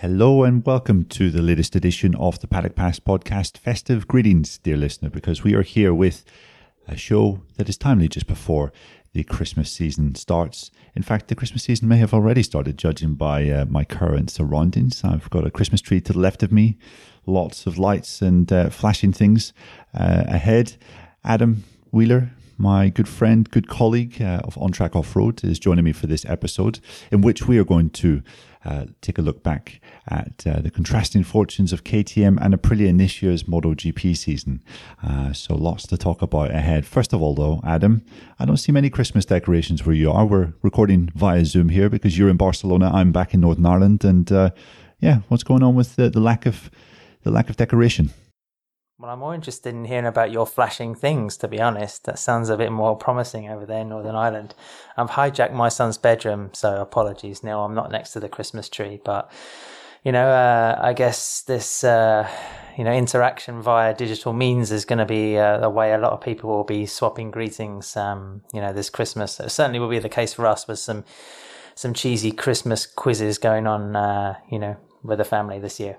Hello and welcome to the latest edition of the Paddock Pass podcast. Festive greetings, dear listener, because we are here with a show that is timely just before the Christmas season starts. In fact, the Christmas season may have already started, judging by uh, my current surroundings. I've got a Christmas tree to the left of me, lots of lights and uh, flashing things uh, ahead. Adam Wheeler, my good friend, good colleague uh, of On Track Off Road, is joining me for this episode, in which we are going to uh, take a look back at uh, the contrasting fortunes of KTM and Aprilia this year's MotoGP season. Uh, so lots to talk about ahead. First of all, though, Adam, I don't see many Christmas decorations where you are. We're recording via Zoom here because you're in Barcelona. I'm back in Northern Ireland, and uh, yeah, what's going on with the, the lack of the lack of decoration? Well, I'm more interested in hearing about your flashing things, to be honest. That sounds a bit more promising over there in Northern Ireland. I've hijacked my son's bedroom, so apologies. Now I'm not next to the Christmas tree, but, you know, uh, I guess this, uh, you know, interaction via digital means is going to be uh, the way a lot of people will be swapping greetings, um, you know, this Christmas. It certainly will be the case for us with some, some cheesy Christmas quizzes going on, uh, you know, with the family this year.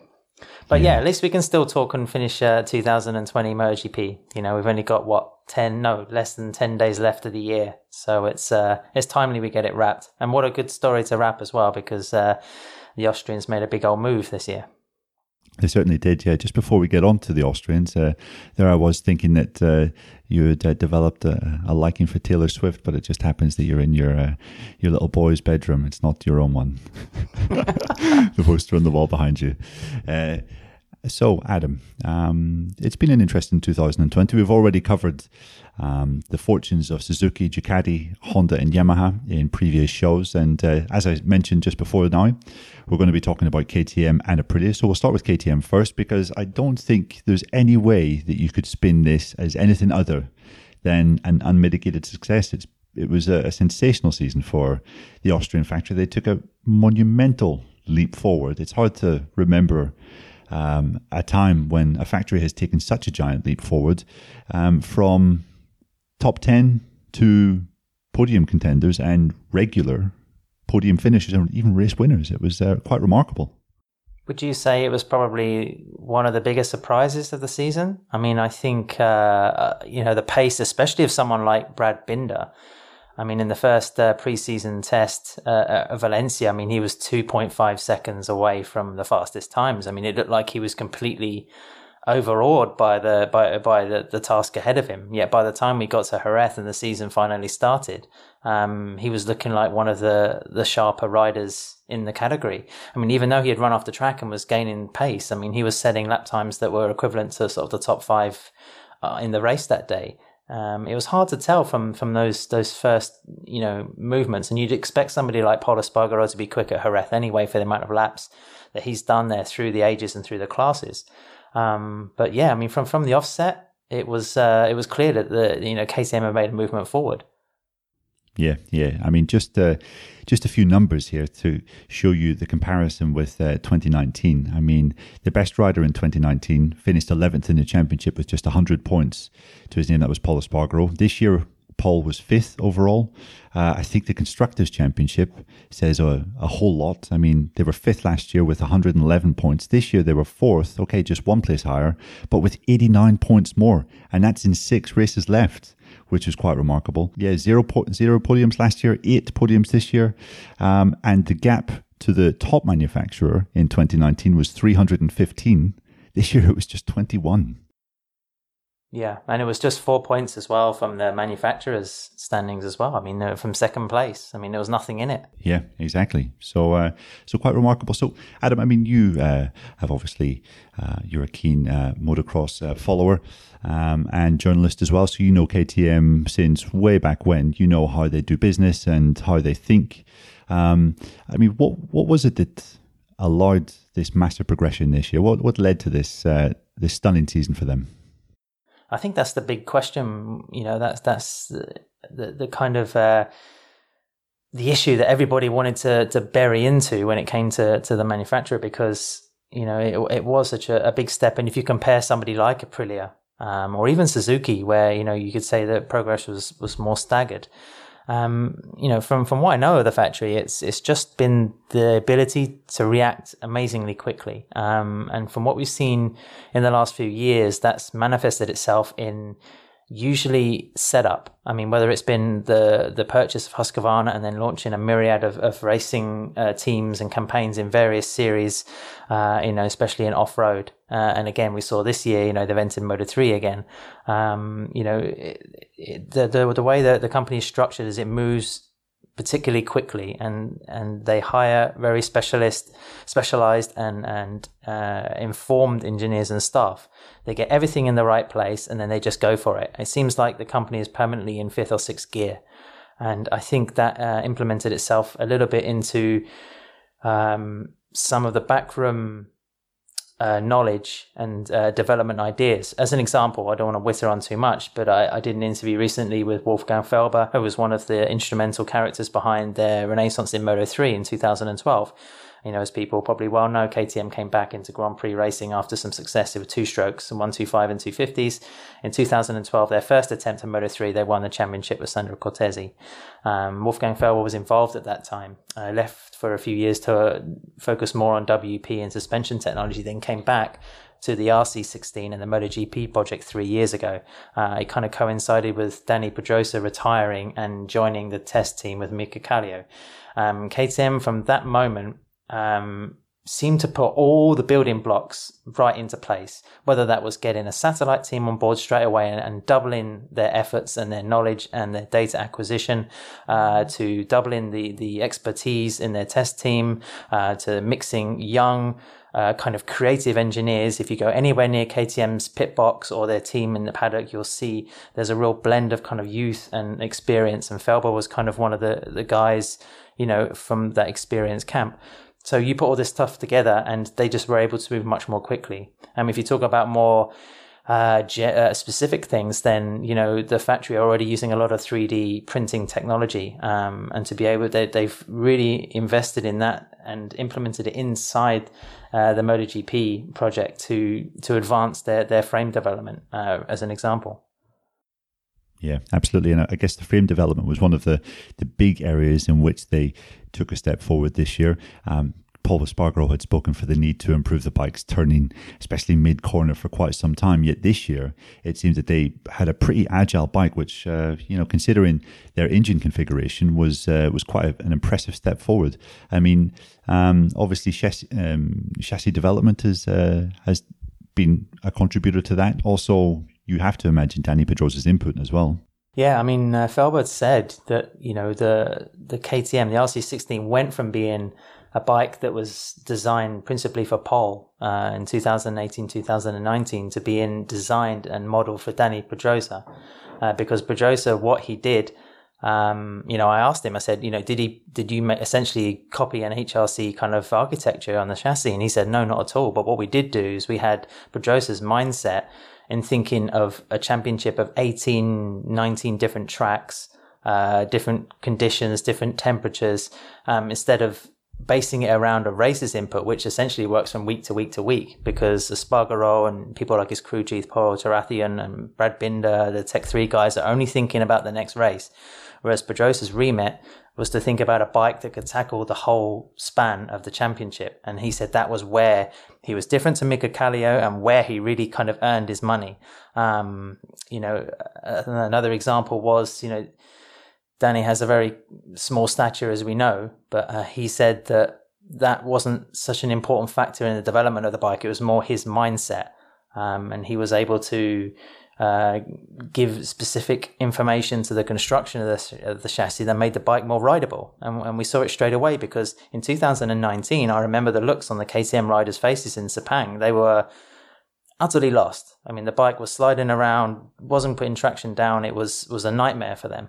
But yeah. yeah. at least we can still talk and finish uh, 2020 MotoGP. You know, we've only got what 10, no, less than 10 days left of the year, so it's uh, it's timely we get it wrapped. And what a good story to wrap as well, because uh, the Austrians made a big old move this year. They certainly did, yeah. Just before we get on to the Austrians, uh, there I was thinking that uh, you had uh, developed a, a, liking for Taylor Swift, but it just happens that you're in your uh, your little boy's bedroom. It's not your own one. the poster on the wall behind you. Uh, so, Adam, um, it's been an interesting 2020. We've already covered um, the fortunes of Suzuki, Ducati, Honda, and Yamaha in previous shows. And uh, as I mentioned just before now, we're going to be talking about KTM and Aprilia. So we'll start with KTM first because I don't think there's any way that you could spin this as anything other than an unmitigated success. It's, it was a, a sensational season for the Austrian factory. They took a monumental leap forward. It's hard to remember um, a time when a factory has taken such a giant leap forward um, from top 10 to podium contenders and regular podium finishers and even race winners. It was uh, quite remarkable. Would you say it was probably one of the biggest surprises of the season? I mean, I think, uh, uh you know, the pace, especially of someone like Brad Binder, I mean, in the first uh, preseason test uh, at Valencia, I mean, he was 2.5 seconds away from the fastest times. I mean, it looked like he was completely overawed by the by by the, the task ahead of him. Yet by the time we got to Jerez and the season finally started, um, he was looking like one of the the sharper riders in the category. I mean, even though he had run off the track and was gaining pace, I mean, he was setting lap times that were equivalent to sort of the top five uh, in the race that day. Um, it was hard to tell from from those those first you know movements, and you'd expect somebody like Pol Espargaro to be quick at Jerez anyway for the amount of laps that he's done there through the ages and through the classes. Um, but yeah, I mean, from from the offset, it was uh, it was clear that the you know had made a movement forward. Yeah, yeah. I mean, just uh, just a few numbers here to show you the comparison with uh, 2019. I mean, the best rider in 2019 finished 11th in the championship with just 100 points to his name. That was Pol Espargaro. This year, Pol was fifth overall. Uh, I think the Constructors' Championship says a, a, whole lot. I mean, they were fifth last year with 111 points. This year they were fourth, okay, just one place higher, but with 89 points more. And that's in six races left which is quite remarkable. Yeah, zero, po- zero podiums last year, eight podiums this year. Um, and the gap to the top manufacturer in 2019 was 315. This year it was just 21. Yeah, and it was just four points as well from the manufacturers' standings as well. I mean, uh, from second place. I mean, there was nothing in it. Yeah, exactly. So, uh, so quite remarkable. So, Adam, I mean, you uh, have obviously uh, you're a keen uh, motocross uh, follower um, and journalist as well. So you know KTM since way back when. You know how they do business and how they think. Um, I mean, what what was it that allowed this massive progression this year? What what led to this this stunning season for them? I think that's the big question. You know, that's that's the the, the kind of uh, the issue that everybody wanted to to bury into when it came to to the manufacturer because you know it it was such a, a big step. And if you compare somebody like Aprilia um, or even Suzuki, where you know you could say that progress was was more staggered. Um, you know, from, from what I know of the factory, it's it's just been the ability to react amazingly quickly. Um, and from what we've seen in the last few years, that's manifested itself in usually set up. I mean, whether it's been the the purchase of Husqvarna and then launching a myriad of, of racing uh, teams and campaigns in various series, uh, you know, especially in off road. Uh, and again, we saw this year, you know, they've entered Moto three again. Um, you know, it, it, the, the the way that the company is structured is it moves particularly quickly and and they hire very specialist specialized and and uh, informed engineers and staff. They get everything in the right place and then they just go for it. It seems like the company is permanently in fifth or sixth gear. And i think that uh, implemented itself a little bit into um, some of the backroom uh, knowledge and uh, development ideas. As an example, I don't want to witter on too much, but I, I, did an interview recently with Wolfgang Felber, who was one of the instrumental characters behind their Renaissance in Moto 3 in 2012. You know, as people probably well know, KTM came back into Grand Prix racing after some success with two strokes and 125 and 250s. In 2012, their first attempt at Moto 3, they won the championship with Sandro Cortese. Um, Wolfgang Felber was involved at that time. Uh, left for a few years to focus more on WP and suspension technology, then came back to the RC16 and the MotoGP project three years ago. Uh, it kind of coincided with Dani Pedrosa retiring and joining the test team with Mika Kallio. Um, KTM from that moment um, seemed to put all the building blocks right into place, whether that was getting a satellite team on board straight away and, and doubling their efforts and their knowledge and their data acquisition, uh, to doubling the, the expertise in their test team, uh, to mixing young, uh, kind of creative engineers. If you go anywhere near KTM's pit box or their team in the paddock, you'll see there's a real blend of kind of youth and experience. And Felber was kind of one of the, the guys, you know, from that experienced camp. So you put all this stuff together and they just were able to move much more quickly. Um, if you talk about more uh, ge- uh, specific things, then you know the factory are already using a lot of 3D printing technology, um, and to be able, they, they've really invested in that and implemented it inside uh, the MotoGP project to to advance their their frame development, uh, as an example. Yeah, absolutely. And I guess the frame development was one of the, the big areas in which they took a step forward this year. Um, Pol Espargaro had spoken for the need to improve the bike's turning, especially mid corner, for quite some time. Yet this year, it seems that they had a pretty agile bike, which, uh, you know, considering their engine configuration, was uh, was quite a, an impressive step forward. I mean, um, obviously, chassis, um, chassis development has uh, has been a contributor to that. Also, you have to imagine Dani Pedrosa's input as well. Yeah, I mean, uh, Felber said that you know the the KTM, the RC16, went from being a bike that was designed principally for Pol uh, in 2018, 2019 to being designed and modeled for Dani Pedrosa, uh, because Pedrosa, what he did. Um, you know, I asked him. I said, you know, did he did you essentially copy an HRC kind of architecture on the chassis? And he said, no, not at all. But what we did do is we had Pedrosa's mindset in thinking of a championship of 18, 19 different tracks, uh, different conditions, different temperatures, um, instead of basing it around a racer's input, which essentially works from week to week to week, because Espargaro and people like his crew chief, Paul Trevathan and Brad Binder, the Tech 3 guys are only thinking about the next race. Whereas Pedrosa's remit was to think about a bike that could tackle the whole span of the championship. And he said that was where he was different to Mika Kallio and where he really kind of earned his money. Um, you know, another example was, you know, Dani has a very small stature, as we know, but uh, he said that that wasn't such an important factor in the development of the bike. It was more his mindset. Um, and he was able to uh, give specific information to the construction of the, of the, chassis that made the bike more rideable. And, and, we saw it straight away because in 2019, I remember the looks on the KTM riders' faces in Sepang. They were utterly lost. I mean, the bike was sliding around, wasn't putting traction down. It was, was a nightmare for them.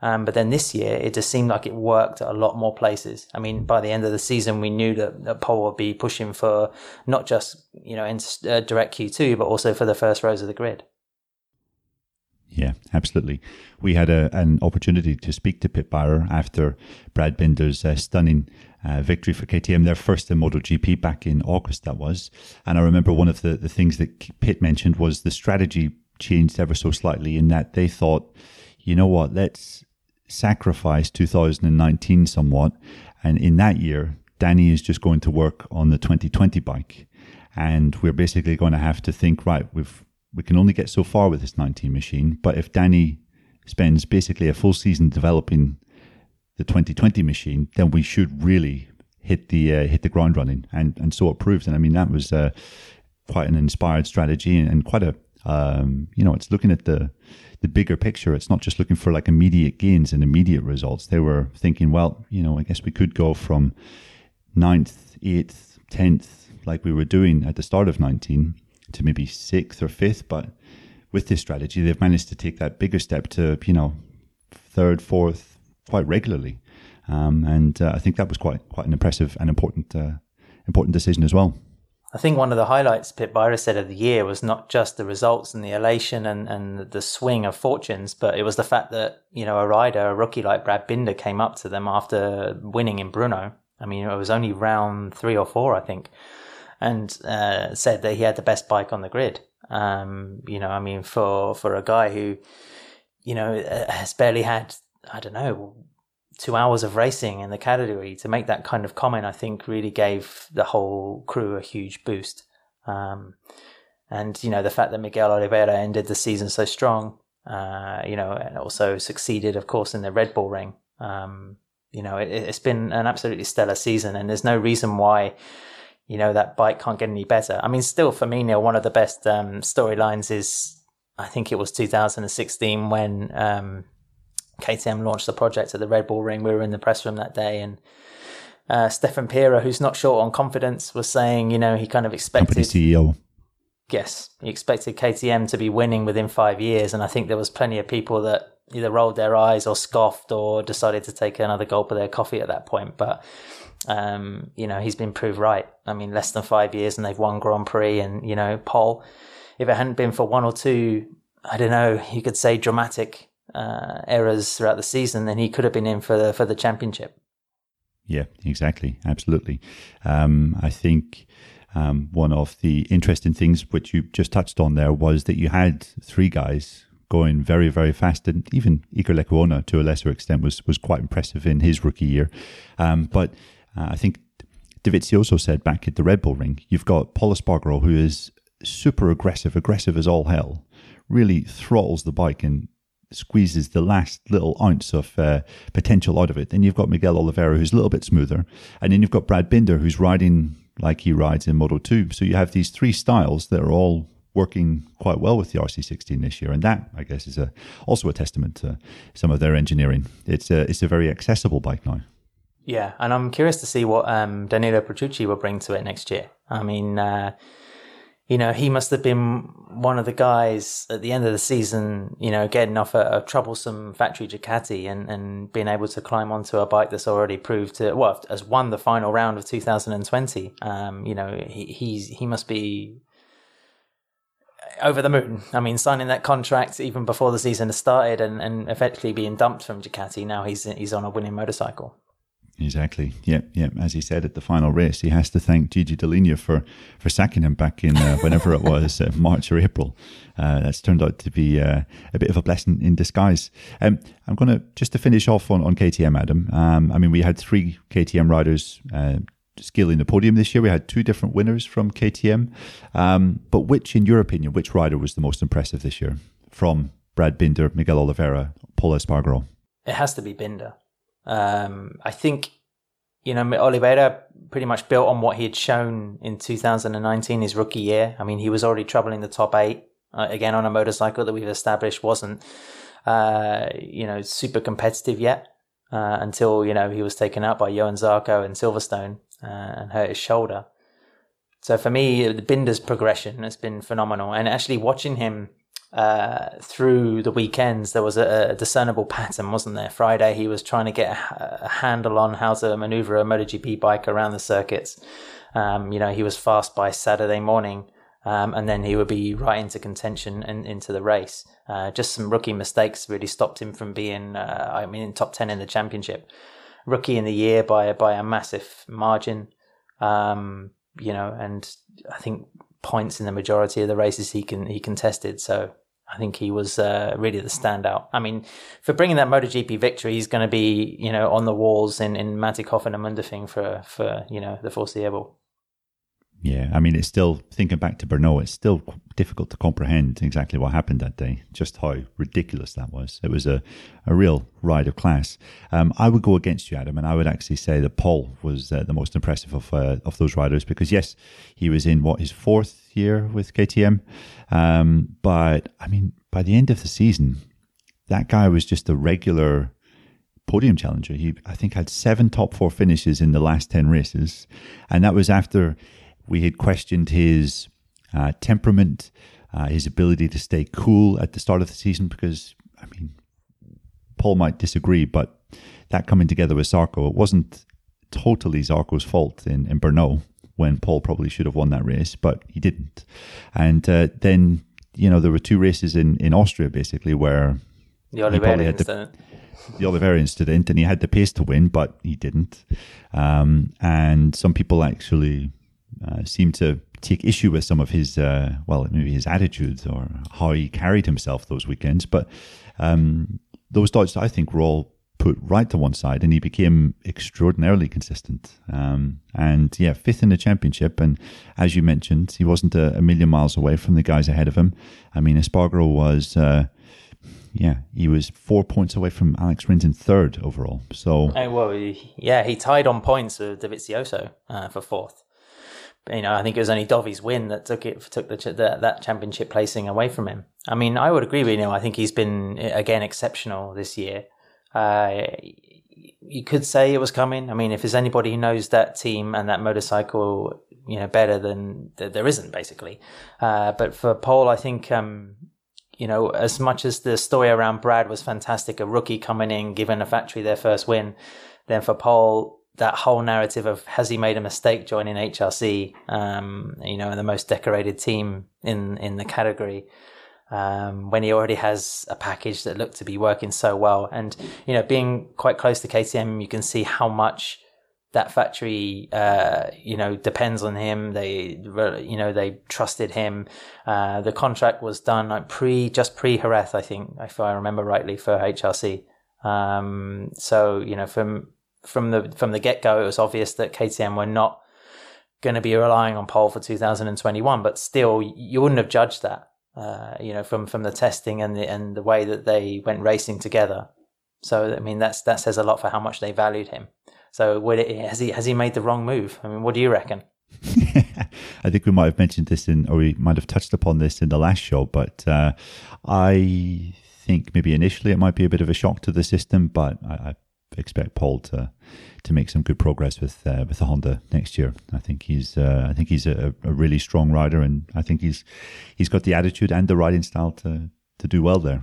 Um, but then this year, it just seemed like it worked at a lot more places. I mean, by the end of the season, we knew that, that Pol would be pushing for not just, you know, in, uh, direct Q2, but also for the first rows of the grid. Yeah, absolutely. We had a, an opportunity to speak to Pit Beirer after Brad Binder's uh, stunning uh, victory for KTM, their first in MotoGP back in August, that was. And I remember one of the, the things that Pit mentioned was the strategy changed ever so slightly in that they thought, you know what, let's sacrifice 2019 somewhat. And in that year, Dani is just going to work on the 2020 bike. And we're basically going to have to think, right, we've, we can only get so far with this 19 machine. But if Dani spends basically a full season developing the 2020 machine, then we should really hit the uh, hit the ground running, and and so it proved. And I mean that was uh, quite an inspired strategy and, and quite a um, you know it's looking at the the bigger picture. It's not just looking for like immediate gains and immediate results. They were thinking, well, you know, I guess we could go from ninth, eighth, tenth, like we were doing at the start of 19, to maybe sixth or fifth. But with this strategy, they've managed to take that bigger step to, you know, third, fourth, quite regularly. Um, and uh, I think that was quite quite an impressive and important uh, important decision as well. I think one of the highlights Pit Beirer said of the year was not just the results and the elation and, and the swing of fortunes, but it was the fact that, you know, a rider, a rookie like Brad Binder came up to them after winning in Brno. I mean, it was only round three or four, I think, and uh, said that he had the best bike on the grid. Um, you know, I mean, for, for a guy who, you know, has barely had, I don't know, two hours of racing in the category to make that kind of comment, I think really gave the whole crew a huge boost. Um, and you know the fact that Miguel Oliveira ended the season so strong, uh, you know, and also succeeded, of course, in the Red Bull ring. Um, you know, it, has been an absolutely stellar season, and there's no reason why, you know, that bike can't get any better. I mean, still for me, Neil, one of the best um, storylines is, I think it was 2016 when um, KTM launched the project at the Red Bull Ring. We were in the press room that day, and uh, Stefan Pierer, who's not short on confidence, was saying, you know, he kind of expected Company CEO. Yes, he expected KTM to be winning within five years, and I think there was plenty of people that either rolled their eyes or scoffed or decided to take another gulp of their coffee at that point. But um, you know, he's been proved right. I mean, less than five years, and they've won Grand Prix, and you know, pole. If it hadn't been for one or two, I don't know, you could say dramatic uh, errors throughout the season, then he could have been in for the for the championship. Yeah, exactly, absolutely. Um, I think um, one of the interesting things which you just touched on there was that you had three guys going very, very fast, and even Iker Lecuona to a lesser extent was was quite impressive in his rookie year. Um, but uh, I think Dovizioso said back at the Red Bull Ring, you've got Pol Espargaro, who is super aggressive, aggressive as all hell, really throttles the bike and squeezes the last little ounce of uh, potential out of it. Then you've got Miguel Oliveira, who's a little bit smoother. And then you've got Brad Binder, who's riding like he rides in Moto 2. So you have these three styles that are all working quite well with the RC16 this year. And that, I guess, is a, also a testament to some of their engineering. It's a, it's a very accessible bike now. Yeah, and I'm curious to see what um, Danilo Petrucci will bring to it next year. I mean, uh, you know, he must have been one of the guys at the end of the season, you know, getting off a, a, troublesome factory Ducati and, and being able to climb onto a bike that's already proved to, well, has won the final round of 2020. Um, you know, he, he's, he must be over the moon. I mean, signing that contract even before the season has started and, and effectively being dumped from Ducati. Now he's, he's on a winning motorcycle. Exactly. Yep. Yep. As he said at the final race, he has to thank Gigi Dall'Igna for for sacking him back in uh, whenever it was uh, March or April. Uh, that's turned out to be uh, a bit of a blessing in disguise. Um, I'm going to just to finish off on on KTM, Adam. Um, I mean, we had three KTM riders. Uh, scaling the podium this year. We had two different winners from KTM. Um, but which, in your opinion, which rider was the most impressive this year from Brad Binder, Miguel Oliveira, Pol Espargaro? It has to be Binder. Um, I think, you know, Oliveira pretty much built on what he had shown in 2019, his rookie year. I mean, he was already troubling the top eight, uh, again, on a motorcycle that we've established wasn't, uh, you know, super competitive yet. Uh, until you know he was taken out by Johann Zarco and Silverstone uh, and hurt his shoulder. So for me, the Binder's progression has been phenomenal, and actually watching him uh, through the weekends, there was a, a, discernible pattern, wasn't there? Friday, he was trying to get a, a handle on how to maneuver a MotoGP bike around the circuits. Um, you know, he was fast by Saturday morning, um, and then he would be right into contention and into the race. Uh, just some rookie mistakes really stopped him from being, uh, I mean, in top ten in the championship. Rookie in the year by by a massive margin. Um, you know, and I think points in the majority of the races he can he contested. So I think he was uh, really the standout. I mean, for bringing that MotoGP victory, he's going to be, you know, on the walls in, in Mattighofen and Munderfing for, for, you know, the foreseeable. Yeah, I mean, it's still thinking back to Brno. It's still difficult to comprehend exactly what happened that day. Just how ridiculous that was. It was a, a real ride of class. Um, I would go against you, Adam, and I would actually say that Pol was uh, the most impressive of uh, of those riders because yes, he was in what his fourth year with KTM, um, but I mean, by the end of the season, that guy was just a regular podium challenger. He, I think, had seven top four finishes in the last ten races, and that was after we had questioned his uh, temperament, uh, his ability to stay cool at the start of the season, because, I mean, Pol might disagree, but that coming together with Zarco, it wasn't totally Zarco's fault in, in Brno when Pol probably should have won that race, but he didn't. And uh, then, you know, there were two races in, in Austria basically where the Oliveira incident. The Oliveira incident, and he had the pace to win, but he didn't. Um, and some people actually uh, seemed to take issue with some of his, uh, well, maybe his attitudes or how he carried himself those weekends. But um, those doubts, I think, were all put right to one side, and he became extraordinarily consistent. Um, and yeah, fifth in the championship. And as you mentioned, he wasn't a, a, million miles away from the guys ahead of him. I mean, Espargaro was. Uh, yeah, he was four points away from Alex Rins in third overall. So, oh, well, yeah, he tied on points with Dovizioso uh, for fourth you know, I think it was only Dovi's win that took it took the, the, that championship placing away from him. I mean, I would agree with you. Know, I think he's been again exceptional this year. Uh, you could say it was coming. I mean, if there's anybody who knows that team and that motorcycle, you know, better than there isn't basically. Uh, but for Pol, I think, um, you know, as much as the story around Brad was fantastic, a rookie coming in, giving a factory their first win, then for Pol, that whole narrative of has he made a mistake joining HRC, um, you know, the most decorated team in in the category, um, when he already has a package that looked to be working so well, and you know, being quite close to KTM, you can see how much that factory, uh, you know, depends on him. They, you know, they trusted him. Uh, the contract was done like pre, just pre Jerez, I think, if I remember rightly, for HRC. Um, so you know, from from the from the get go, it was obvious that KTM were not going to be relying on Pol for 2021. But still, you wouldn't have judged that, uh, you know, from from the testing and the and the way that they went racing together. So I mean, that's that says a lot for how much they valued him. So would it, has he has he made the wrong move? I mean, what do you reckon? I think we might have mentioned this in, or we might have touched upon this in the last show, but uh, I think maybe initially it might be a bit of a shock to the system, but I, I expect Pol to to make some good progress with uh, with the Honda next year. I think he's uh, I think he's a, a, really strong rider, and I think he's he's got the attitude and the riding style to to do well there.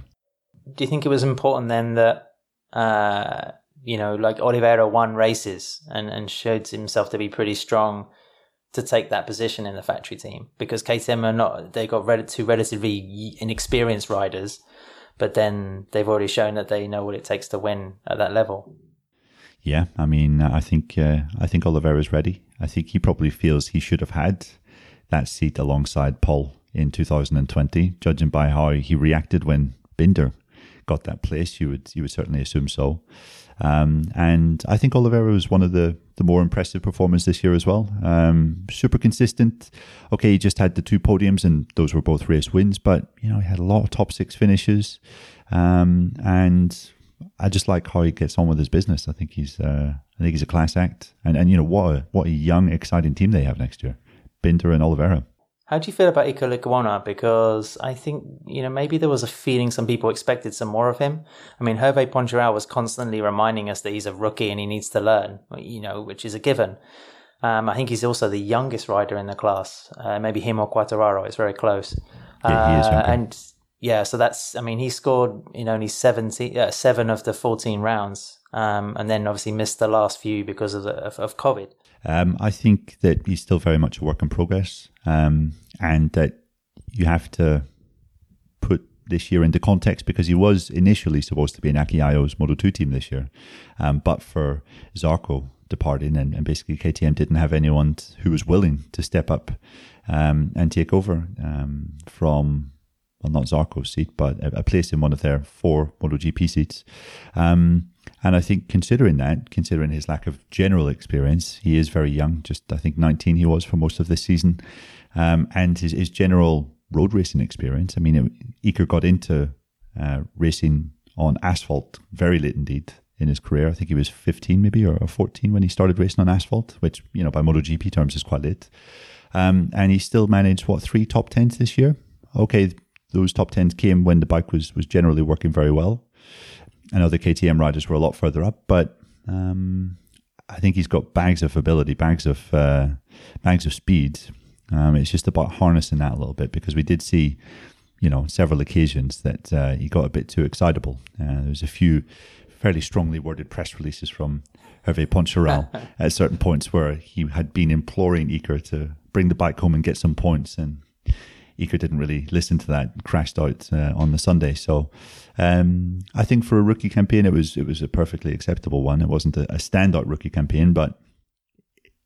Do you think it was important then that uh, you know like Oliveira won races and and showed himself to be pretty strong? To take that position in the factory team because KTM are not, they got two relatively inexperienced riders but then they've already shown that they know what it takes to win at that level. Yeah, I mean, I think uh, I think Oliveira's ready. I think he probably feels he should have had that seat alongside Pol in 2020, judging by how he reacted when Binder got that place. You would you would certainly assume so. Um, and I think Oliveira was one of the, the more impressive performance this year as well. Um, super consistent. Okay, he just had the two podiums, and those were both race wins, but you know he had a lot of top six finishes. Um, and I just like how he gets on with his business. I think he's uh, I think he's a class act, and and you know what a, what a young, exciting team they have next year, Binder and Oliveira. How do you feel about Iker Lecuona? Because I think, you know, maybe there was a feeling some people expected some more of him. I mean, Hervé Poncharal was constantly reminding us that he's a rookie and he needs to learn, you know, which is a given. Um, I think he's also the youngest rider in the class. Uh, maybe him or Quartararo is very close. Yeah, he is. Uh, and yeah, so that's, I mean, he scored, know, only 17, uh, seven of the 14 rounds. Um, and then obviously missed the last few because of, the, of, of COVID. Um, I think that he's still very much a work in progress, um, and that you have to put this year into context because he was initially supposed to be in Aki Ajo's Moto 2 team this year, um, but for Zarco departing and, and, basically KTM didn't have anyone who was willing to step up um, and take over um, from well, not Zarco's seat, but a, a, place in one of their four MotoGP seats. Um, and I think considering that, considering his lack of general experience, he is very young, just I think 19 he was for most of this season. Um, and his, his general road racing experience. I mean, Iker got into uh, racing on asphalt very late indeed in his career. I think he was 15 maybe or 14 when he started racing on asphalt, which, you know, by MotoGP terms is quite late. Um, and he still managed, what, three top tens this year? Okay, those top tens came when the bike was, was generally working very well. I know the KTM riders were a lot further up, but um, I think he's got bags of ability, bags of uh, bags of speed. Um, it's just about harnessing that a little bit because we did see, you know, several occasions that uh, he got a bit too excitable. Uh, there was a few fairly strongly worded press releases from Hervé Poncharal at certain points where he had been imploring Iker to bring the bike home and get some points, and Iker didn't really listen to that, crashed out uh, on the Sunday. So um, I think for a rookie campaign, it was it was a perfectly acceptable one. It wasn't a, a standout rookie campaign, but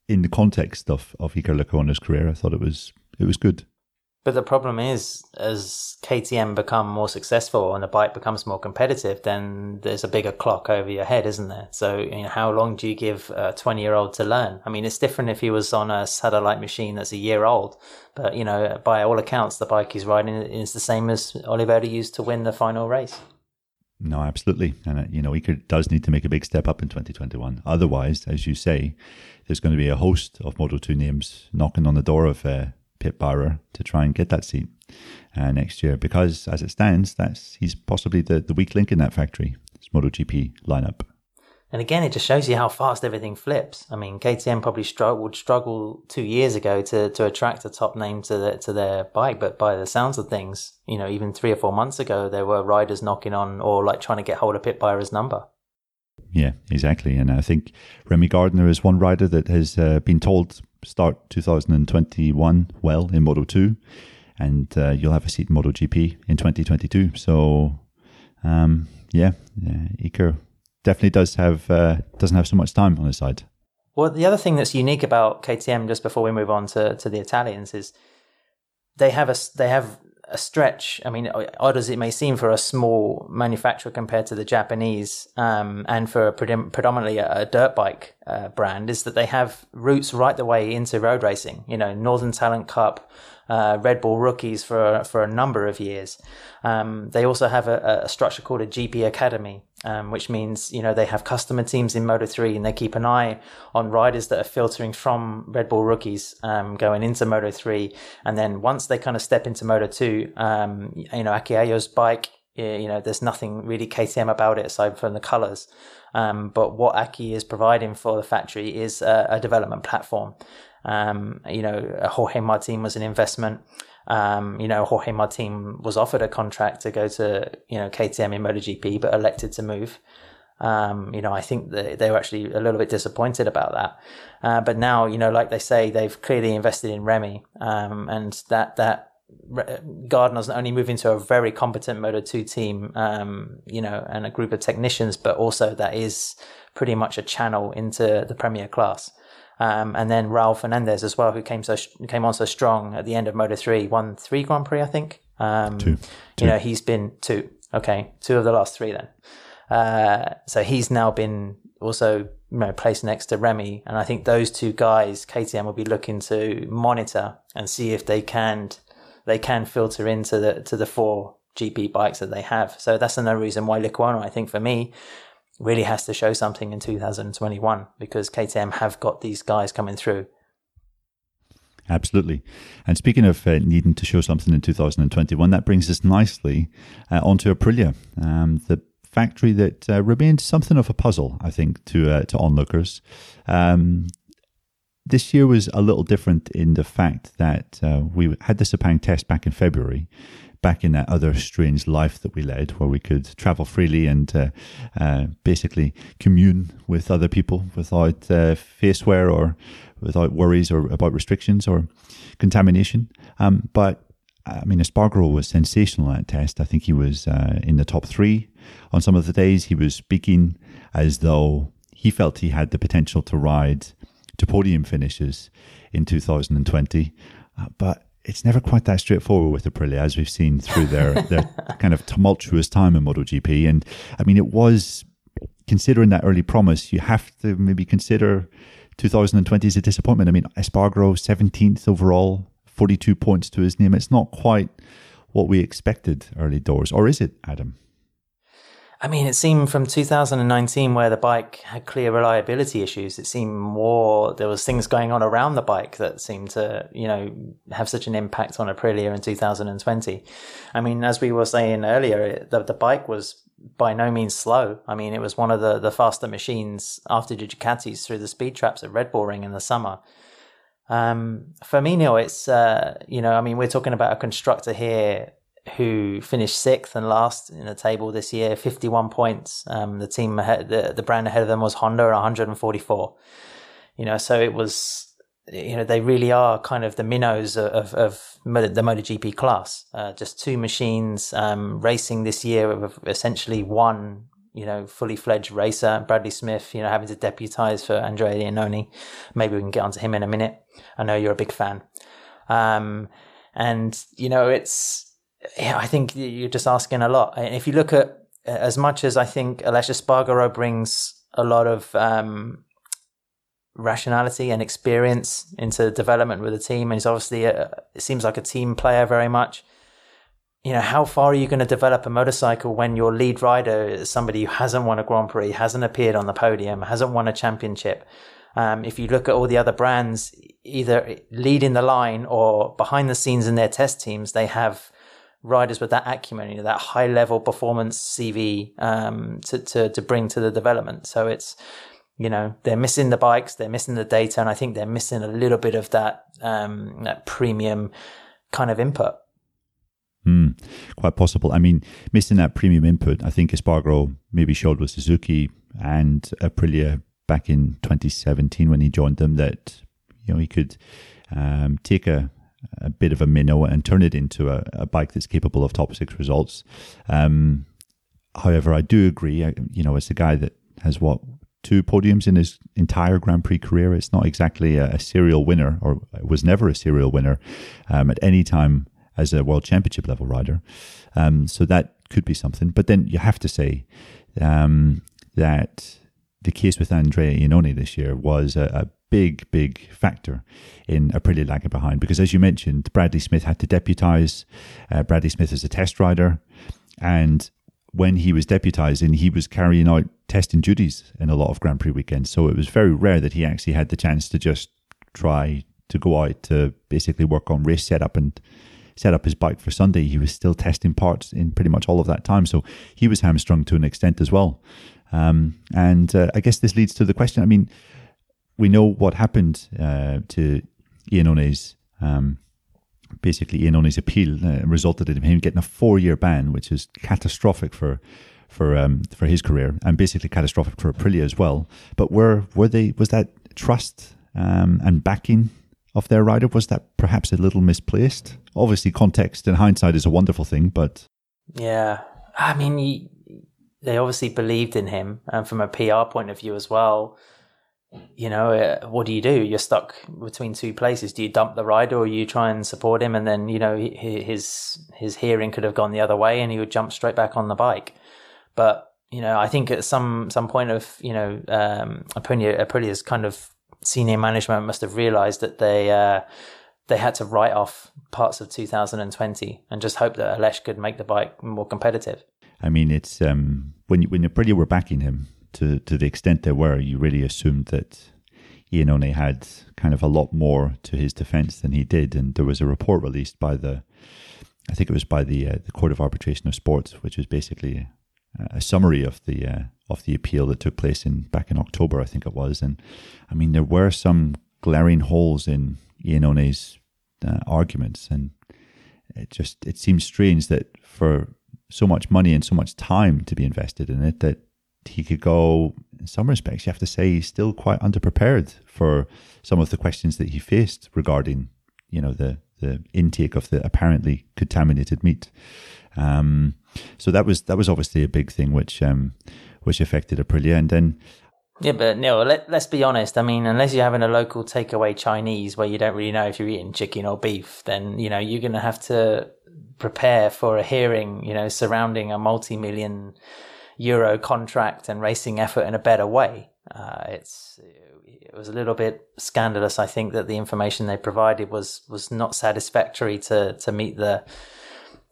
in the context of of Iker Lecuona's career, I thought it was it was good. But the problem is, as KTM become more successful and the bike becomes more competitive, then there's a bigger clock over your head, isn't there? So, you know, how long do you give a 20 year old to learn? I mean, it's different if he was on a satellite machine that's a year old, but, you know, by all accounts, the bike he's riding is the same as Oliveira used to win the final race. No, absolutely. And, uh, you know, he could, does need to make a big step up in 2021. Otherwise, as you say, there's going to be a host of Moto 2 names knocking on the door of uh, Pit Beirer to try and get that seat uh, next year because, as it stands, that's he's possibly the, the weak link in that factory, this MotoGP lineup. And again, it just shows you how fast everything flips. I mean, KTM probably struggled would struggle two years ago to, to attract a top name to the, to their bike, but by the sounds of things, you know, even three or four months ago, there were riders knocking on or like trying to get hold of Pit Beirer's number. Yeah, exactly. And I think Remy Gardner is one rider that has uh, been told start 2021 well in Moto 2, and uh, you'll have a seat in Moto GP in 2022. So, um, yeah, yeah, Iker definitely does have uh, doesn't have so much time on his side. Well, the other thing that's unique about KTM, just before we move on to, to the Italians, is they have a they have a stretch. I mean, odd as it may seem for a small manufacturer compared to the Japanese, um, and for predominantly a, a dirt bike uh, brand, is that they have roots right the way into road racing. You know, Northern Talent Cup, uh, Red Bull rookies for for a number of years. Um, they also have a, a, structure called a GP Academy, um, which means you know they have customer teams in Moto three, and they keep an eye on riders that are filtering from Red Bull rookies um, going into Moto three, and then once they kind of step into Moto two, um, you know Aki Ajo's bike. You know, there's nothing really KTM about it aside from the colors. Um, but what Aki is providing for the factory is a, a development platform. Um, you know, Jorge Martin was an investment. Um, you know, Jorge Martin was offered a contract to go to, you know, KTM in MotoGP, but elected to move. Um, you know, I think that they were actually a little bit disappointed about that. Uh, but now, you know, like they say, they've clearly invested in Remy, um, and that, that, Gardner's not only moving to a very competent Moto 2 team, um, you know, and a group of technicians, but also that is pretty much a channel into the Premier class. Um, and then Raul Fernandez as well, who came so came on so strong at the end of Moto three, won three Grand Prix, I think. Um, two. two. You know, he's been two. Okay, two of the last three then. Uh, so he's now been also you know, placed next to Remy, and I think those two guys, KTM will be looking to monitor and see if they can they can filter into the to the four GP bikes that they have. So that's another reason why Lecuona, I think for me, really has to show something in 2021 because KTM have got these guys coming through. Absolutely. And speaking of uh, needing to show something in 2021, that brings us nicely uh, onto Aprilia, um, the factory that uh, remains something of a puzzle, I think, to uh, to onlookers. Um, this year was a little different in the fact that uh, we had the Sepang test back in February, back in that other strange life that we led, where we could travel freely and uh, uh, basically commune with other people without uh, face wear or without worries or about restrictions or contamination. Um, but I mean, Espargaro was sensational at test. I think he was uh, in the top three on some of the days. He was speaking as though he felt he had the potential to ride to podium finishes in 2020. Uh, but it's never quite that straightforward with Aprilia, as we've seen through their, their kind of tumultuous time in MotoGP. And I mean, it was considering that early promise, you have to maybe consider 2020 as a disappointment. I mean, Espargaro 17th overall, 42 points to his name. It's not quite what we expected early doors, or is it, Adam? I mean, it seemed from 2019 where the bike had clear reliability issues. It seemed more there was things going on around the bike that seemed to, you know, have such an impact on Aprilia in 2020. I mean, as we were saying earlier, the, the bike was by no means slow. I mean, it was one of the, the faster machines after the Ducatis through the speed traps at Red Bull Ring in the summer. Um, for me, Neil, it's, uh, you know, I mean, we're talking about a constructor here who finished sixth and last in the table this year, 51 points. Um, the team ahead, the, the brand ahead of them was Honda 144. You know, so it was, you know, they really are kind of the minnows of, of, of the MotoGP class. Uh, just two machines, um, racing this year with essentially one, you know, fully fledged racer, Bradley Smith, you know, having to deputize for Andrea Iannone. Maybe we can get onto him in a minute. I know you're a big fan. Um, and, you know, it's, yeah, I think you're just asking a lot. And if you look at as much as I think Aleix Espargaro brings a lot of um, rationality and experience into development with the team, and he's obviously a, it seems like a team player very much. You know, how far are you going to develop a motorcycle when your lead rider is somebody who hasn't won a Grand Prix, hasn't appeared on the podium, hasn't won a championship? Um, if you look at all the other brands, either leading the line or behind the scenes in their test teams, they have riders with that acumen, you know, that high level performance CV um, to, to to bring to the development. So it's you know they're missing the bikes, they're missing the data, and I think they're missing a little bit of that um, that premium kind of input. Mm, quite possible. I mean, missing that premium input, I think Espargaro maybe showed with Suzuki and Aprilia back in 2017 when he joined them that you know he could um, take a a bit of a minnow and turn it into a, a bike that's capable of top six results. Um, however, I do agree. I, you know, it's a guy that has what two podiums in his entire Grand Prix career. It's not exactly a, a serial winner, or was never a serial winner um, at any time as a World Championship level rider. Um, so that could be something. But then you have to say um, that the case with Andrea Iannone this year was a, a big, big factor in Aprilia lagging behind because, as you mentioned, Bradley Smith had to deputise. Uh, Bradley Smith is a test rider, and when he was deputising, he was carrying out testing duties in a lot of Grand Prix weekends. So it was very rare that he actually had the chance to just try to go out to basically work on race setup and set up his bike for Sunday. He was still testing parts in pretty much all of that time. So he was hamstrung to an extent as well. Um, and uh, I guess this leads to the question I mean, we know what happened uh, to Iannone's um, basically Iannone's appeal uh, resulted in him getting a four-year ban, which is catastrophic for for um, for his career and basically catastrophic for Aprilia as well. But were were they was that trust um, and backing of their rider was that perhaps a little misplaced? Obviously, context and hindsight is a wonderful thing, but yeah, I mean, he, they obviously believed in him, and from a PR point of view as well you know, uh, what do you do? You're stuck between two places. Do you dump the rider or you try and support him? And then, you know, his, his hearing could have gone the other way and he would jump straight back on the bike. But, you know, I think at some, some point of, you know, um, Aprilia, Aprilia's kind of senior management must have realized that they, uh, they had to write off parts of 2020 and just hope that Aleix could make the bike more competitive. I mean, it's um, when when Aprilia were backing him, to to the extent there were, you really assumed that Iannone had kind of a lot more to his defence than he did. And there was a report released by the, I think it was by the uh, the Court of Arbitration of Sports, which was basically a, summary of the uh, of the appeal that took place in back in October, I think it was. And I mean, there were some glaring holes in Iannone's uh, arguments, and it just it seems strange that for so much money and so much time to be invested in it that he could go, in some respects, you have to say he's still quite underprepared for some of the questions that he faced regarding, you know, the, the intake of the apparently contaminated meat. Um, so that was that was obviously a big thing which um, which affected Aprilia. And then Yeah, but Neil, let, let's be honest. I mean, unless you're having a local takeaway Chinese where you don't really know if you're eating chicken or beef, then, you know, you're going to have to prepare for a hearing, you know, surrounding a multi-million euro contract and racing effort in a better way. Uh, it's, it was a little bit scandalous. I think that the information they provided was, was not satisfactory to, to meet the,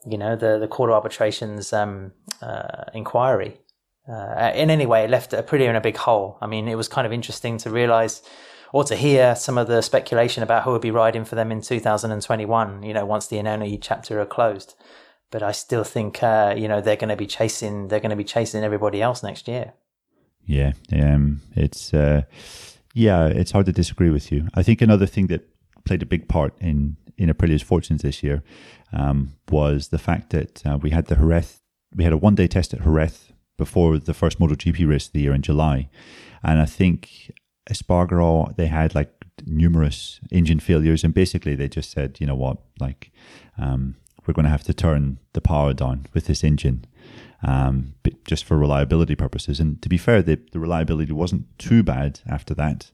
you know, the, the court of arbitration's, um, uh, inquiry uh, in any way, it left Aprilia in a big hole. I mean, it was kind of interesting to realize or to hear some of the speculation about who would be riding for them in 2021, you know, once the Iannone chapter are closed. But I still think, uh, you know, they're going to be chasing, they're going to be chasing everybody else next year. Yeah. Um, it's, uh, yeah, it's hard to disagree with you. I think another thing that played a big part in, in Aprilia's fortunes this year um, was the fact that uh, we had the Jerez, we had a one day test at Jerez before the first MotoGP race of the year in July. And I think Espargaro, they had like numerous engine failures, and basically they just said, you know what, like um, we're going to have to turn the power down with this engine, um, just for reliability purposes. And to be fair, the, the reliability wasn't too bad after that,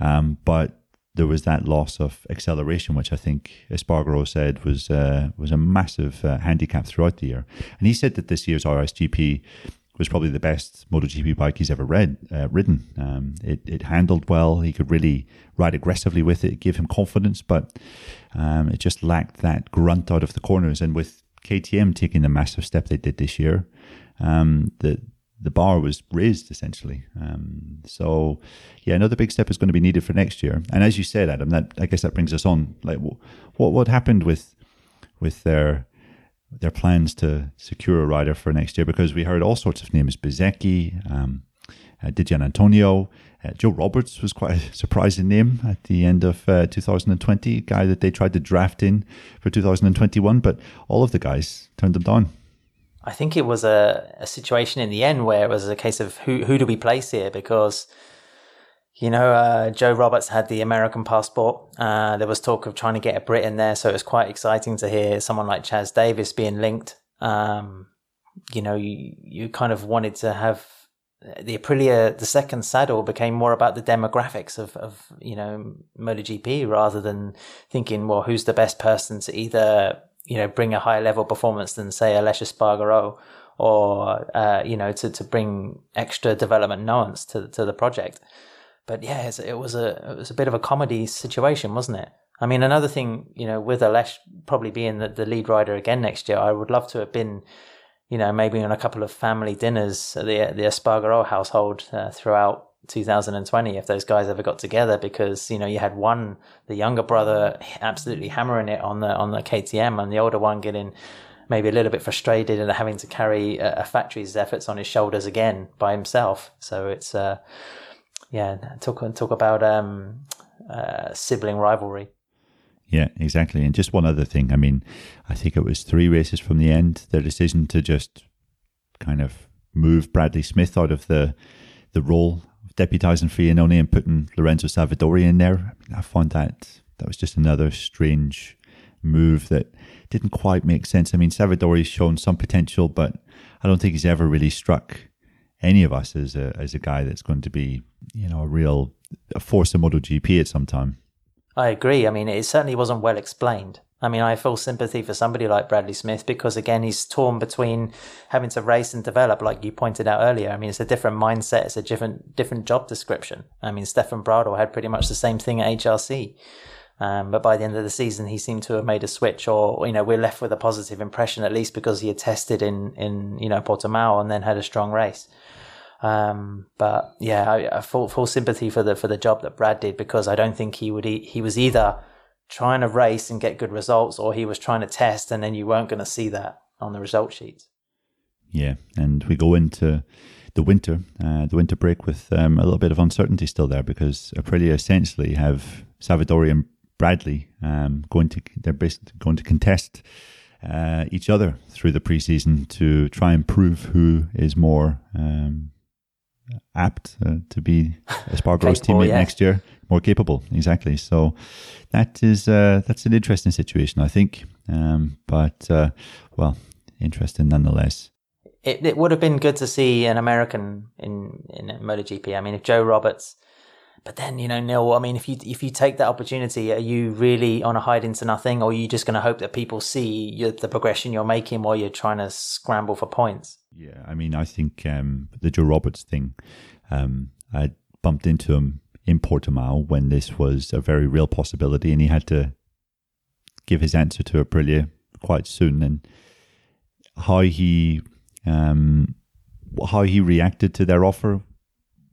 um, but there was that loss of acceleration, which I think Espargaro said was uh, was a massive uh, handicap throughout the year. And he said that this year's RSGP was probably the best MotoGP bike he's ever read, uh, ridden. Um, it, it handled well. He could really ride aggressively with it, give him confidence, but um, it just lacked that grunt out of the corners. And with KTM taking the massive step they did this year, um, the the bar was raised essentially. Um, so, yeah, another big step is going to be needed for next year. And as you said, Adam, that I guess that brings us on. Like, what what happened with with their their plans to secure a rider for next year because we heard all sorts of names Bezzecchi, um, uh, Di Giannantonio. Uh, Joe Roberts was quite a surprising name at the end of uh, 2020, guy that they tried to draft in for 2021, but all of the guys turned them down. I think it was a, a situation in the end where it was a case of who who do we place here because you know, uh, Joe Roberts had the American passport. Uh, there was talk of trying to get a Brit in there, so it was quite exciting to hear someone like Chaz Davies being linked. Um, you know, you, you kind of wanted to have the Aprilia, the second saddle became more about the demographics of, of you know, MotoGP rather than thinking, well, who's the best person to either, you know, bring a higher level performance than, say, Aleix Espargaro or, uh, you know, to, to bring extra development nuance to, to the project. But yeah, it was a it was a bit of a comedy situation, wasn't it? I mean, another thing, you know, with Aleix probably being the, the lead rider again next year, I would love to have been, you know, maybe on a couple of family dinners at the the Espargaro household uh, throughout 2020 if those guys ever got together because you know you had one the younger brother absolutely hammering it on the on the KTM and the older one getting maybe a little bit frustrated and having to carry a, a factory's efforts on his shoulders again by himself so it's uh yeah, talk talk about um, uh, sibling rivalry. Yeah, exactly. And just one other thing. I mean, I think it was three races from the end. Their decision to just kind of move Bradley Smith out of the the role, deputising Iannone and putting Lorenzo Savadori in there. I found that that was just another strange move that didn't quite make sense. I mean, Savadori's shown some potential, but I don't think he's ever really struck any of us as a as a guy that's going to be you know a real a force in MotoGP at some time. I agree. I mean, it certainly wasn't well explained. I mean, I feel sympathy for somebody like Bradley Smith because again, he's torn between having to race and develop, like you pointed out earlier. I mean, it's a different mindset, it's a different different job description. I mean, Stefan Bradl had pretty much the same thing at HRC. Um, but by the end of the season, he seemed to have made a switch, or you know, we're left with a positive impression at least because he had tested in in you know Portimao and then had a strong race. Um, but yeah, I, I full full sympathy for the for the job that Brad did because I don't think he would e- he was either trying to race and get good results or he was trying to test and then you weren't going to see that on the result sheets. Yeah, and we go into the winter, uh, the winter break with um, a little bit of uncertainty still there because Aprilia essentially have Savadori and Bradley um, going to they're basically going to contest uh, each other through the preseason to try and prove who is more um, apt uh, to be a Espargaro's teammate yeah. next year, more capable. Exactly. So that is uh, that's an interesting situation, I think. Um, but uh, well, interesting nonetheless. it, it would have been good to see an American in in MotoGP. I mean, if Joe Roberts, but then you know, Neil. I mean, if you if you take that opportunity, are you really on a hide into nothing, or are you just going to hope that people see you, the progression you're making while you're trying to scramble for points? Yeah, I mean, I think um, the Joe Roberts thing. Um, I bumped into him in Portimao when this was a very real possibility, and he had to give his answer to Aprilia quite soon, and how he um, how he reacted to their offer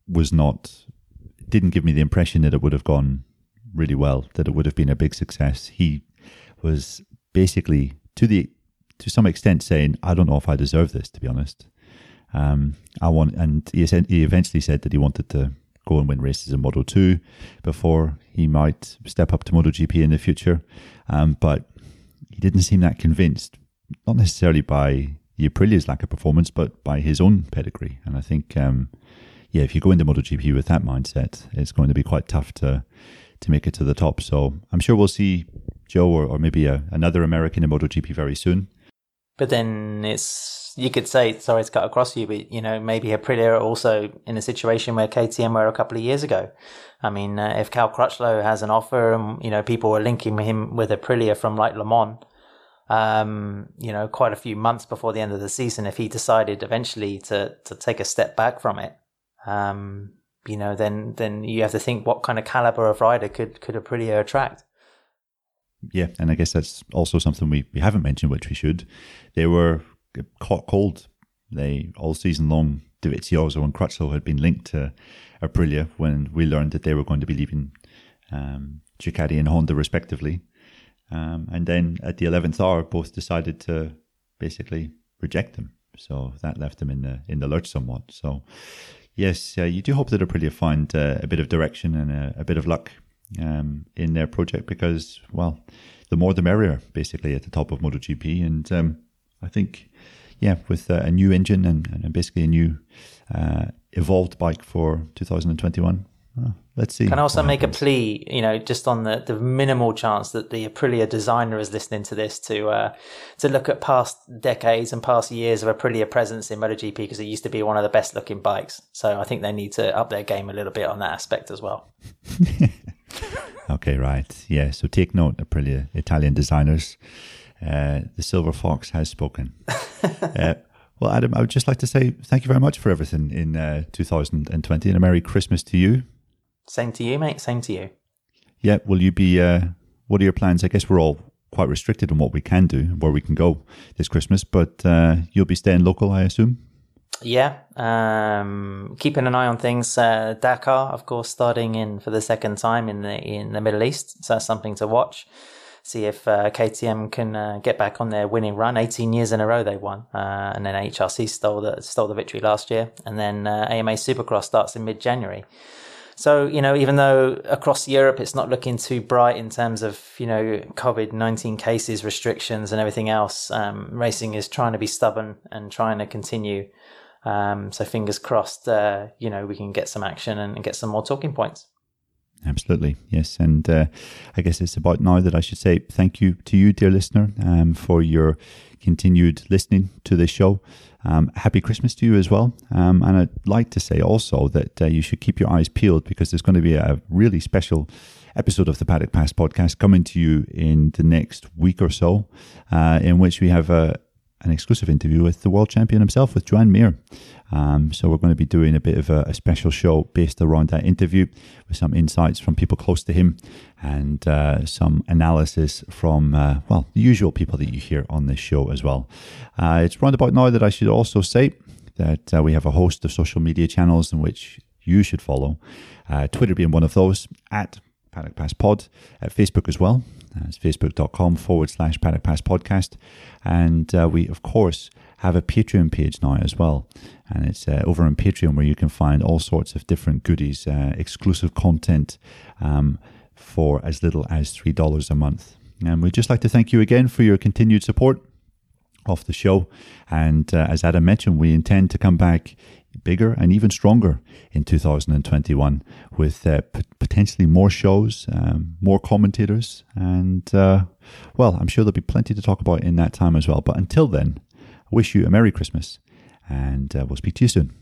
was not didn't give me the impression that it would have gone really well, that it would have been a big success. He was basically to the to some extent saying, "I don't know if I deserve this." To be honest, um, I want, and he, he eventually said that he wanted to go and win races in Moto Two before he might step up to MotoGP in the future. Um, but he didn't seem that convinced, not necessarily by Aprilia's lack of performance, but by his own pedigree. And I think, um, yeah, if you go into MotoGP with that mindset, it's going to be quite tough to to make it to the top. So I'm sure we'll see Joe or, or maybe a, another American in MotoGP very soon. But then it's you could say sorry to cut across you, but you know maybe Aprilia are also in a situation where KTM were a couple of years ago. I mean, uh, if Cal Crutchlow has an offer, and you know people were linking him with Aprilia from like Le Mans, um, you know, quite a few months before the end of the season, if he decided eventually to to take a step back from it, um, you know, then then you have to think what kind of caliber of rider could could Aprilia attract. Yeah, and I guess that's also something we, we haven't mentioned, which we should. They were caught cold. They all season long, Dovizioso and Crutchlow had been linked to Aprilia when we learned that they were going to be leaving um, Ducati and Honda respectively. Um, and then at the eleventh hour, both decided to basically reject them. So that left them in the in the lurch somewhat. So yes, uh, you do hope that Aprilia find uh, a bit of direction and a, a bit of luck um, in their project because, well, the more the merrier, basically at the top of MotoGP. And um, I think, yeah, with uh, a new engine and, and basically a new uh, evolved bike for 2021, let's see. Can I also make happens. a plea, you know, just on the, the minimal chance that the Aprilia designer is listening to this to uh, to look at past decades and past years of Aprilia presence in MotoGP because it used to be one of the best looking bikes. So I think they need to up their game a little bit on that aspect as well. okay, right. Yeah, so take note, Aprilia, Italian designers. Uh, the Silver Fox has spoken. uh, well, Adam, I would just like to say thank you very much for everything in uh, 2020 and a Merry Christmas to you. Same to you, mate. Same to you. Yeah. Will you be? Uh, what are your plans? I guess we're all quite restricted on what we can do, where we can go this Christmas. But uh, you'll be staying local, I assume. Yeah, um, keeping an eye on things. Uh, Dakar, of course, starting in for the second time in the in the Middle East, so that's something to watch. See if uh, KTM can uh, get back on their winning run. 18 years in a row they won, uh, and then HRC stole the stole the victory last year, and then AMA uh, Supercross starts in mid January. So, you know, even though across Europe it's not looking too bright in terms of, you know, COVID 19 cases, restrictions, and everything else, um, racing is trying to be stubborn and trying to continue. Um, so, fingers crossed, uh, you know, we can get some action and, and get some more talking points. Absolutely, yes. And uh, I guess it's about now that I should say thank you to you, dear listener, um, for your continued listening to this show. Um, happy Christmas to you as well. Um, and I'd like to say also that uh, you should keep your eyes peeled because there's going to be a really special episode of the Paddock Pass podcast coming to you in the next week or so, uh, in which we have a, an exclusive interview with the world champion himself, with Joan Mir. Um, so we're going to be doing a bit of a, a, special show based around that interview with some insights from people close to him and uh, some analysis from, uh, well, the usual people that you hear on this show as well. Uh, it's round about now that I should also say that uh, we have a host of social media channels in which you should follow. Uh, Twitter being one of those at Paddock Pass Pod, at Facebook as well. It's facebook.com forward slash Paddock Pass Podcast. And uh, we, of course, have a Patreon page now as well. And it's uh, over on Patreon where you can find all sorts of different goodies, uh, exclusive content um, for as little as $3 a month. And we'd just like to thank you again for your continued support of the show. And uh, as Adam mentioned, we intend to come back bigger and even stronger in 2021 with uh, p- potentially more shows, um, more commentators, and uh, well, I'm sure there'll be plenty to talk about in that time as well. But until then, I wish you a Merry Christmas and uh, we'll speak to you soon.